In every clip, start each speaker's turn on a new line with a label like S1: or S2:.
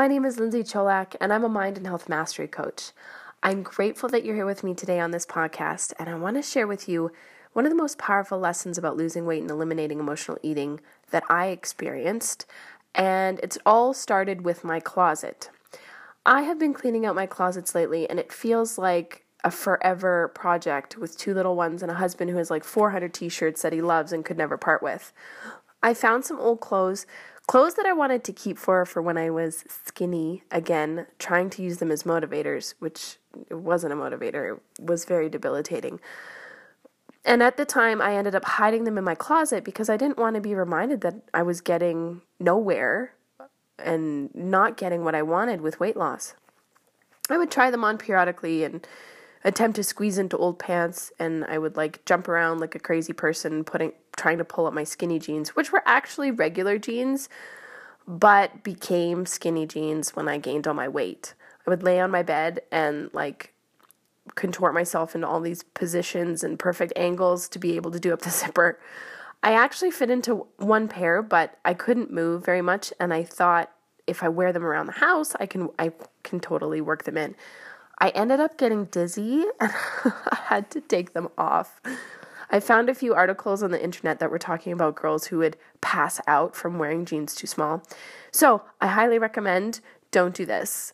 S1: My name is Lindsay Cholak, and I'm a mind and health mastery coach. I'm grateful that you're here with me today on this podcast, and I want to share with you one of the most powerful lessons about losing weight and eliminating emotional eating that I experienced, and it's all started with my closet. I have been cleaning out my closets lately, and it feels like a forever project with two little ones and a husband who has like 400 t shirts that he loves and could never part with. I found some old clothes, clothes that I wanted to keep for for when I was skinny again, trying to use them as motivators, which wasn't a motivator, it was very debilitating. And at the time, I ended up hiding them in my closet because I didn't want to be reminded that I was getting nowhere and not getting what I wanted with weight loss. I would try them on periodically and attempt to squeeze into old pants and I would like jump around like a crazy person putting trying to pull up my skinny jeans, which were actually regular jeans, but became skinny jeans when I gained all my weight. I would lay on my bed and like contort myself into all these positions and perfect angles to be able to do up the zipper. I actually fit into one pair, but I couldn't move very much and I thought if I wear them around the house, I can I can totally work them in. I ended up getting dizzy and I had to take them off. I found a few articles on the internet that were talking about girls who would pass out from wearing jeans too small. So I highly recommend don't do this.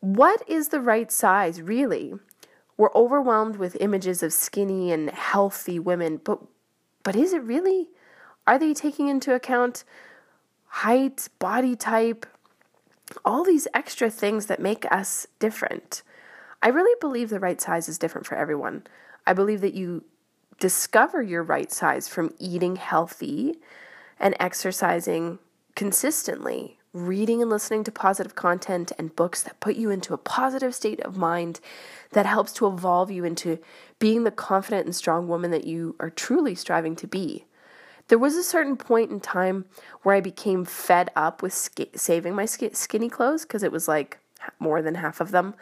S1: What is the right size, really? We're overwhelmed with images of skinny and healthy women, but but is it really? Are they taking into account height, body type, all these extra things that make us different? I really believe the right size is different for everyone. I believe that you discover your right size from eating healthy and exercising consistently, reading and listening to positive content and books that put you into a positive state of mind that helps to evolve you into being the confident and strong woman that you are truly striving to be. There was a certain point in time where I became fed up with sk- saving my sk- skinny clothes because it was like more than half of them.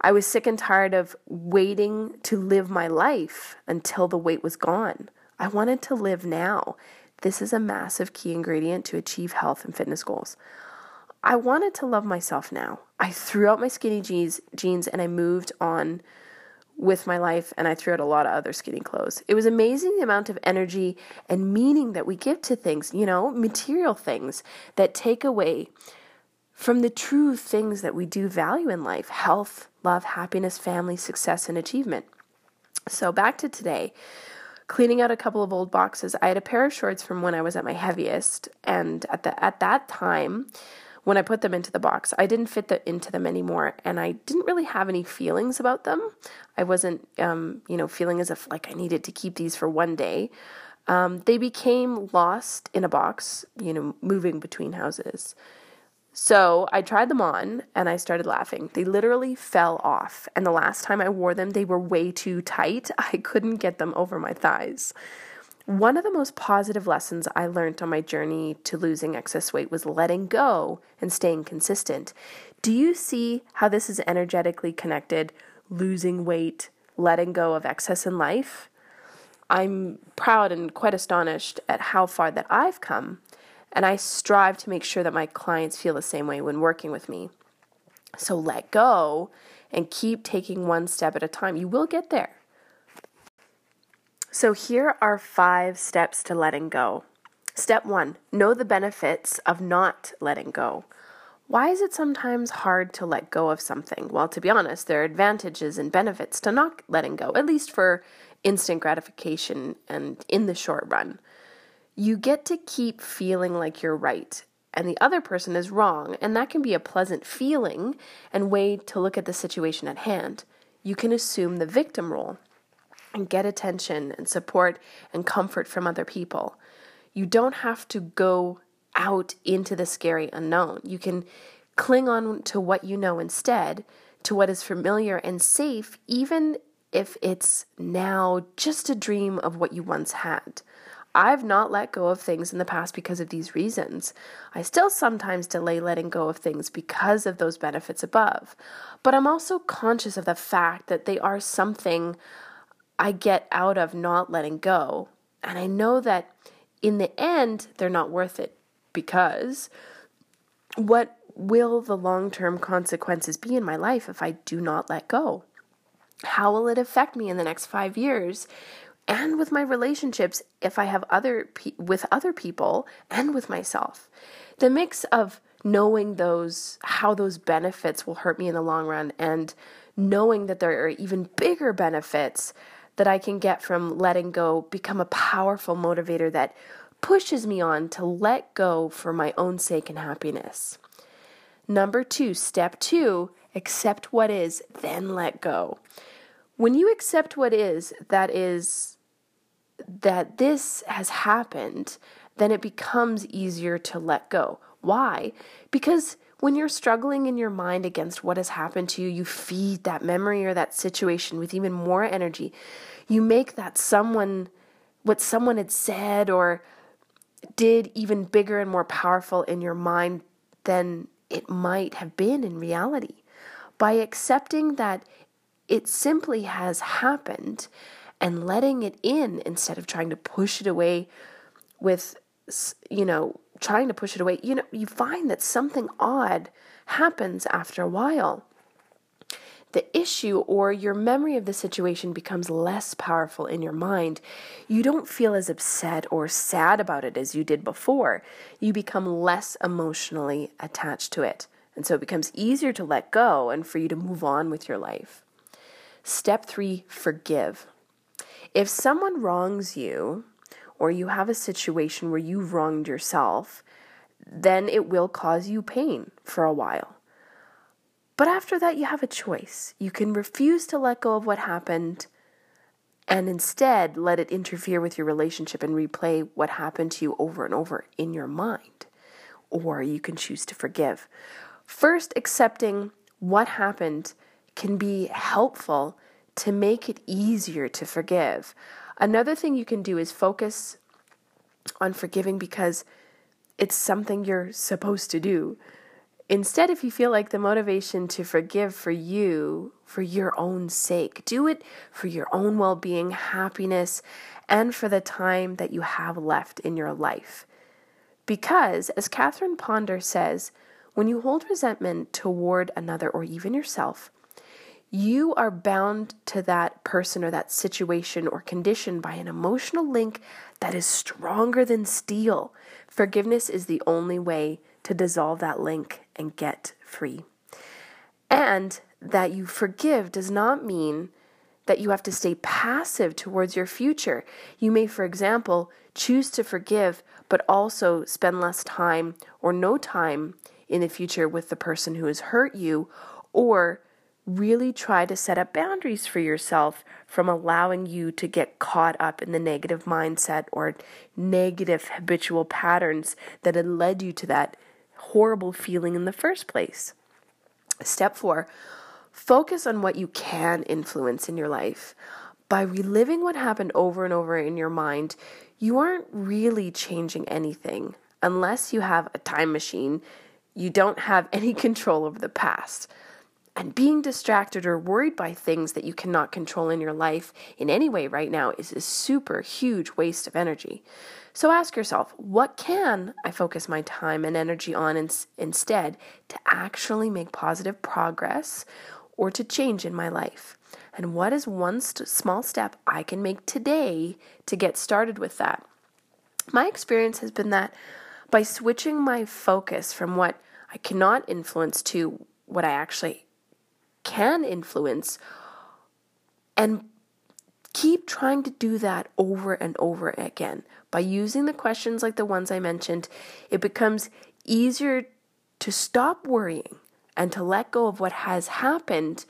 S1: I was sick and tired of waiting to live my life until the weight was gone. I wanted to live now. This is a massive key ingredient to achieve health and fitness goals. I wanted to love myself now. I threw out my skinny jeans, jeans and I moved on with my life and I threw out a lot of other skinny clothes. It was amazing the amount of energy and meaning that we give to things, you know, material things that take away from the true things that we do value in life health, love, happiness, family, success, and achievement. So, back to today. Cleaning out a couple of old boxes, I had a pair of shorts from when I was at my heaviest, and at the at that time, when I put them into the box, I didn't fit the, into them anymore, and I didn't really have any feelings about them. I wasn't, um, you know, feeling as if like I needed to keep these for one day. Um, they became lost in a box, you know, moving between houses. So I tried them on and I started laughing. They literally fell off. And the last time I wore them, they were way too tight. I couldn't get them over my thighs. One of the most positive lessons I learned on my journey to losing excess weight was letting go and staying consistent. Do you see how this is energetically connected? Losing weight, letting go of excess in life? I'm proud and quite astonished at how far that I've come and I strive to make sure that my clients feel the same way when working with me. So let go and keep taking one step at a time. You will get there. So here are five steps to letting go. Step one know the benefits of not letting go. Why is it sometimes hard to let go of something? Well, to be honest, there are advantages and benefits to not letting go, at least for instant gratification and in the short run you get to keep feeling like you're right and the other person is wrong, and that can be a pleasant feeling and way to look at the situation at hand. You can assume the victim role and get attention and support and comfort from other people. You don't have to go out into the scary unknown. You can cling on to what you know instead, to what is familiar and safe, even if it's now just a dream of what you once had. I've not let go of things in the past because of these reasons. I still sometimes delay letting go of things because of those benefits above. But I'm also conscious of the fact that they are something I get out of not letting go. And I know that in the end, they're not worth it because what will the long term consequences be in my life if I do not let go? How will it affect me in the next five years and with my relationships if I have other pe- with other people and with myself? The mix of knowing those how those benefits will hurt me in the long run and knowing that there are even bigger benefits that I can get from letting go become a powerful motivator that pushes me on to let go for my own sake and happiness. Number two, step two, accept what is, then let go. When you accept what is, that is, that this has happened, then it becomes easier to let go. Why? Because when you're struggling in your mind against what has happened to you, you feed that memory or that situation with even more energy. You make that someone, what someone had said or did, even bigger and more powerful in your mind than it might have been in reality. By accepting that it simply has happened and letting it in instead of trying to push it away with, you know, trying to push it away, you know, you find that something odd happens after a while. The issue or your memory of the situation becomes less powerful in your mind. You don't feel as upset or sad about it as you did before. You become less emotionally attached to it. And so it becomes easier to let go and for you to move on with your life. Step three forgive. If someone wrongs you, or you have a situation where you've wronged yourself, then it will cause you pain for a while. But after that, you have a choice. You can refuse to let go of what happened and instead let it interfere with your relationship and replay what happened to you over and over in your mind. Or you can choose to forgive. First, accepting what happened can be helpful to make it easier to forgive. Another thing you can do is focus on forgiving because it's something you're supposed to do. Instead, if you feel like the motivation to forgive for you, for your own sake, do it for your own well being, happiness, and for the time that you have left in your life. Because, as Catherine Ponder says, when you hold resentment toward another or even yourself, you are bound to that person or that situation or condition by an emotional link that is stronger than steel. Forgiveness is the only way to dissolve that link and get free. And that you forgive does not mean that you have to stay passive towards your future. You may, for example, choose to forgive, but also spend less time or no time in the future with the person who has hurt you, or really try to set up boundaries for yourself from allowing you to get caught up in the negative mindset or negative habitual patterns that had led you to that horrible feeling in the first place. Step four, focus on what you can influence in your life. By reliving what happened over and over in your mind, you aren't really changing anything. Unless you have a time machine, you don't have any control over the past. And being distracted or worried by things that you cannot control in your life in any way right now is a super huge waste of energy. So ask yourself, what can I focus my time and energy on in- instead to actually make positive progress or to change in my life? And what is one st- small step I can make today to get started with that? My experience has been that by switching my focus from what I cannot influence to what I actually can influence and keep trying to do that over and over again. By using the questions like the ones I mentioned, it becomes easier to stop worrying and to let go of what has happened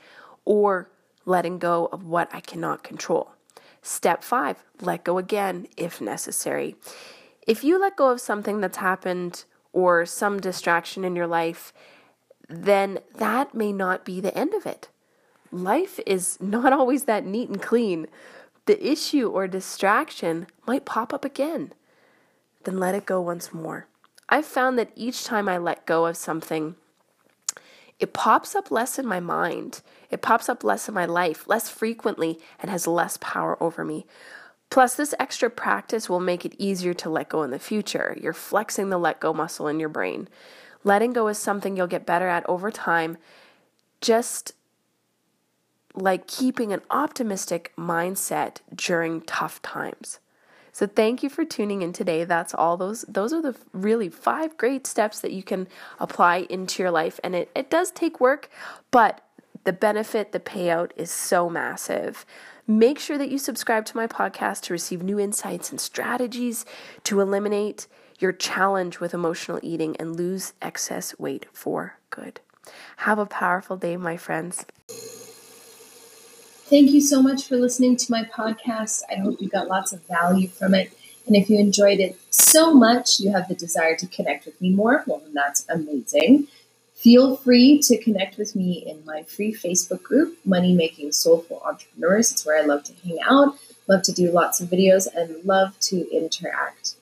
S1: or letting go of what I cannot control. Step five, let go again if necessary. If you let go of something that's happened or some distraction in your life, then that may not be the end of it. Life is not always that neat and clean. The issue or distraction might pop up again. Then let it go once more. I've found that each time I let go of something, it pops up less in my mind. It pops up less in my life, less frequently, and has less power over me. Plus, this extra practice will make it easier to let go in the future. You're flexing the let go muscle in your brain. Letting go is something you'll get better at over time. Just like keeping an optimistic mindset during tough times. So thank you for tuning in today. That's all those those are the really five great steps that you can apply into your life and it it does take work, but the benefit, the payout is so massive. Make sure that you subscribe to my podcast to receive new insights and strategies to eliminate your challenge with emotional eating and lose excess weight for good. Have a powerful day, my friends.
S2: Thank you so much for listening to my podcast. I hope you got lots of value from it. And if you enjoyed it so much, you have the desire to connect with me more, well, then that's amazing. Feel free to connect with me in my free Facebook group, Money Making Soulful Entrepreneurs. It's where I love to hang out, love to do lots of videos, and love to interact.